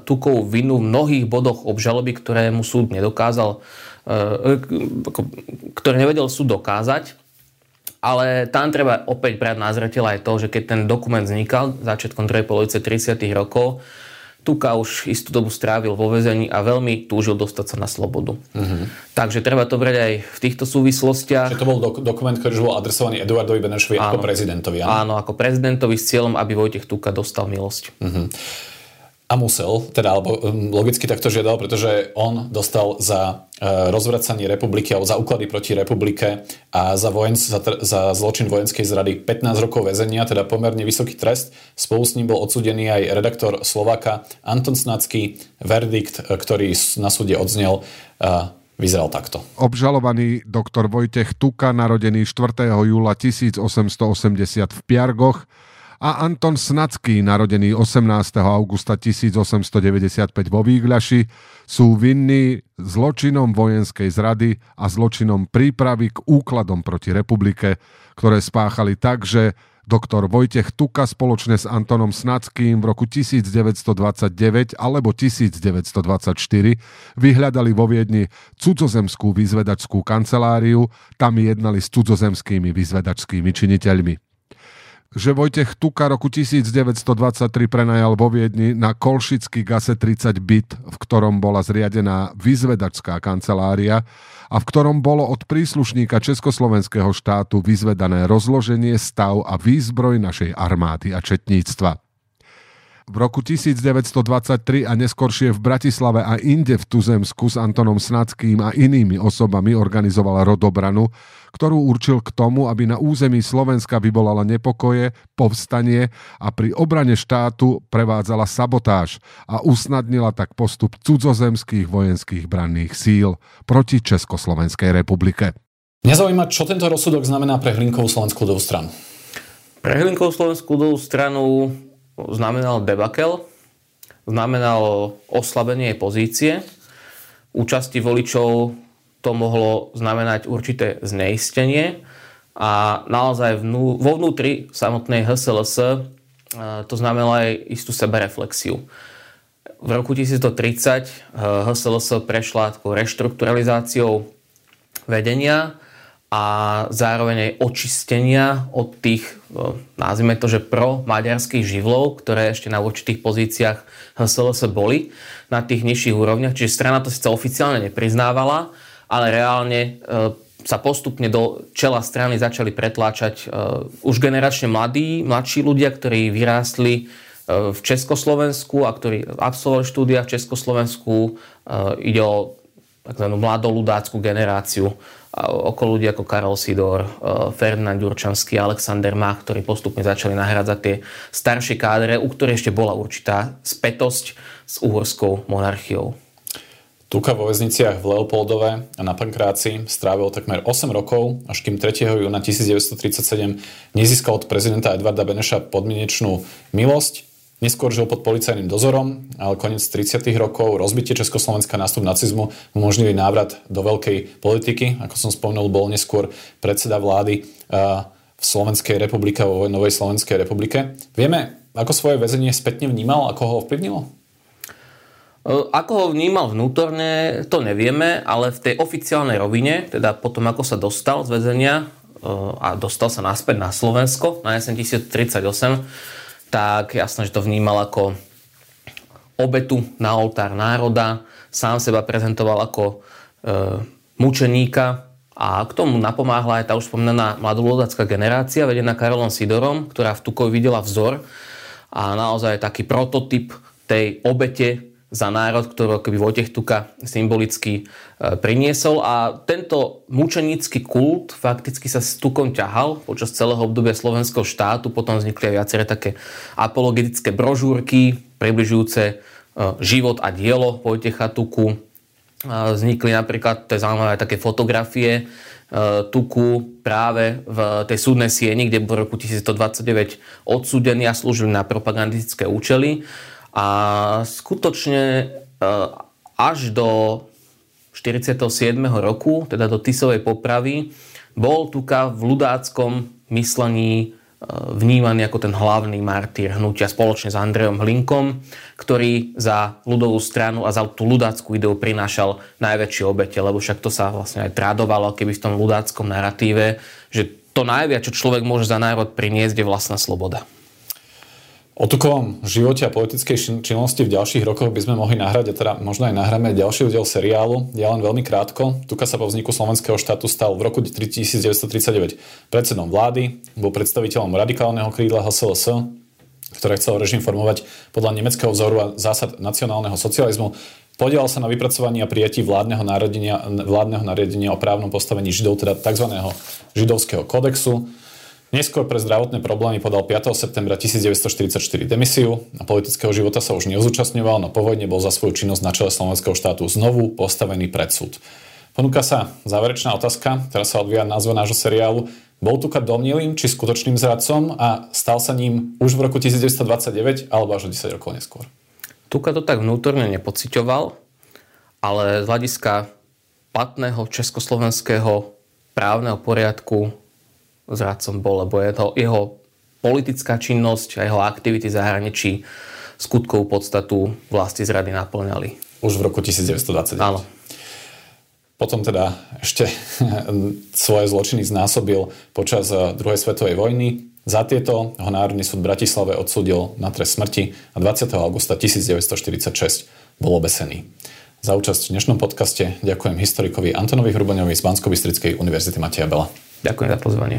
Tukovú vinu v mnohých bodoch obžaloby, ktoré mu súd nedokázal, e, ktoré nevedel súd dokázať. ale tam treba opäť brať na aj to, že keď ten dokument vznikal začiatkom druhej polovice 30. rokov, Tuka už istú dobu strávil vo väzení a veľmi túžil dostať sa na slobodu. Mm-hmm. Takže treba to brať aj v týchto súvislostiach. Čiže to bol dok- dokument, ktorý bol adresovaný Eduardovi Benešovi ako prezidentovi. Áno? áno, ako prezidentovi s cieľom, aby Vojtech Tuka dostal milosť. Mm-hmm. A musel, teda, alebo um, logicky takto žiadal, pretože on dostal za uh, rozvracanie republiky alebo za úklady proti republike a za, vojenc, za, za zločin vojenskej zrady 15 rokov väzenia, teda pomerne vysoký trest. Spolu s ním bol odsudený aj redaktor Slovaka Anton Snacký. Verdikt, uh, ktorý na súde odznel, uh, vyzeral takto. Obžalovaný doktor Vojtech Tuka, narodený 4. júla 1880 v Piargoch, a Anton Snacký, narodený 18. augusta 1895 vo Výgľaši, sú vinní zločinom vojenskej zrady a zločinom prípravy k úkladom proti republike, ktoré spáchali tak, že doktor Vojtech Tuka spoločne s Antonom Snackým v roku 1929 alebo 1924 vyhľadali vo Viedni cudzozemskú vyzvedačskú kanceláriu, tam jednali s cudzozemskými vyzvedačskými činiteľmi že Vojtech Tuka roku 1923 prenajal vo Viedni na Kolšický gase 30 byt, v ktorom bola zriadená vyzvedačská kancelária a v ktorom bolo od príslušníka Československého štátu vyzvedané rozloženie, stav a výzbroj našej armády a četníctva. V roku 1923 a neskoršie v Bratislave a inde v Tuzemsku s Antonom Snackým a inými osobami organizovala rodobranu, ktorú určil k tomu, aby na území Slovenska vyvolala nepokoje, povstanie a pri obrane štátu prevádzala sabotáž a usnadnila tak postup cudzozemských vojenských branných síl proti Československej republike. Mňa zaujíma, čo tento rozsudok znamená pre Hlinkovú slovenskú ľudovú stranu. Pre Hlinkovú slovenskú ľudovú stranu znamenal debakel, znamenal oslabenie pozície. Účasti voličov to mohlo znamenať určité zneistenie a naozaj vnú, vo vnútri samotnej HSLS e, to znamenalo aj istú sebereflexiu. V roku 1930 HSLS prešla takou reštrukturalizáciou vedenia a zároveň aj očistenia od tých, e, nazvime to, že pro maďarských živlov, ktoré ešte na určitých pozíciách HSLS boli na tých nižších úrovniach. Čiže strana to síce oficiálne nepriznávala, ale reálne e, sa postupne do čela strany začali pretláčať e, už generačne mladí, mladší ľudia, ktorí vyrástli v Československu a ktorí absolvovali štúdia v Československu. Ide o takzvanú mladoludáckú generáciu okolo ľudí ako Karol Sidor, e, Ferdinand Ďurčanský, Alexander Mach, ktorí postupne začali nahrádzať tie staršie kádre, u ktorých ešte bola určitá spätosť s uhorskou monarchiou. Tuka vo väzniciach v Leopoldove a na Pankráci strávil takmer 8 rokov, až kým 3. júna 1937 nezískal od prezidenta Edvarda Beneša podmienečnú milosť Neskôr žil pod policajným dozorom, ale koniec 30. rokov, rozbitie Československa, nástup nacizmu umožnili návrat do veľkej politiky. Ako som spomenul, bol neskôr predseda vlády v Slovenskej republike, vo Novej Slovenskej republike. Vieme, ako svoje väzenie spätne vnímal, ako ho ovplyvnilo? E, ako ho vnímal vnútorne, to nevieme, ale v tej oficiálnej rovine, teda potom ako sa dostal z väzenia e, a dostal sa naspäť na Slovensko na jeseň 1038, tak jasné, že to vnímal ako obetu na oltár národa, sám seba prezentoval ako e, mučeníka a k tomu napomáhla aj tá už spomínaná mladolodacká generácia, vedená Karolom Sidorom, ktorá v Tukovi videla vzor a naozaj taký prototyp tej obete za národ, ktorú keby Vojtech Tuka symbolicky e, priniesol a tento mučenický kult fakticky sa s Tukom ťahal počas celého obdobia slovenského štátu, potom vznikli aj viaceré také apologetické brožúrky približujúce e, život a dielo Vojtecha Tuku. E, vznikli napríklad, to je zaujímavé, také fotografie Tuku práve v tej súdnej sieni, kde v roku 1129 odsúdení a slúžili na propagandistické účely. A skutočne e, až do 47. roku, teda do Tisovej popravy, bol Tuka v ľudáckom myslení e, vnímaný ako ten hlavný martýr hnutia spoločne s Andrejom Hlinkom, ktorý za ľudovú stranu a za tú ľudáckú ideu prinášal najväčšie obete, lebo však to sa vlastne aj tradovalo keby v tom ľudáckom narratíve, že to najviac, čo človek môže za národ priniesť, je vlastná sloboda. O tukovom živote a politickej činnosti v ďalších rokoch by sme mohli nahrať, a teda možno aj nahráme ďalší diel seriálu. Ja len veľmi krátko. Tuka sa po vzniku slovenského štátu stal v roku 1939 predsedom vlády, bol predstaviteľom radikálneho krídla HSLS, ktoré chcel režim formovať podľa nemeckého vzoru a zásad nacionálneho socializmu. Podielal sa na vypracovaní a prijatí vládneho, vládneho nariadenia o právnom postavení židov, teda tzv. židovského kodexu. Neskôr pre zdravotné problémy podal 5. septembra 1944 demisiu a politického života sa už neuzúčastňoval, no po vojne bol za svoju činnosť na čele slovenského štátu znovu postavený pred súd. Ponúka sa záverečná otázka, ktorá sa odvíja názve nášho seriálu. Bol Tuka domnelým či skutočným zradcom a stal sa ním už v roku 1929 alebo až o 10 rokov neskôr? Tuka to tak vnútorne nepociťoval, ale z hľadiska platného československého právneho poriadku zradcom bol, lebo je to jeho politická činnosť a jeho aktivity zahraničí skutkovú podstatu vlasti zrady naplňali. Už v roku 1929. Áno. Potom teda ešte svoje zločiny znásobil počas eh, druhej svetovej vojny. Za tieto ho Národný súd Bratislave odsúdil na trest smrti a 20. augusta 1946 bol obesený. Za účasť v dnešnom podcaste ďakujem historikovi Antonovi Hruboňovi z bansko univerzity Mateja Bela. Ďakujem za pozvanie.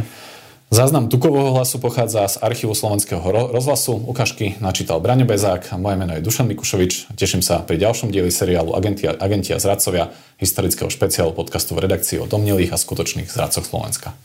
Záznam Tukového hlasu pochádza z archívu Slovenského rozhlasu. Ukážky načítal Braňo Bezák moje meno je Dušan Mikušovič. Teším sa pri ďalšom dieli seriálu Agenti, Agenti a zradcovia historického špeciálu podcastu v redakcii o domnelých a skutočných zradcoch Slovenska.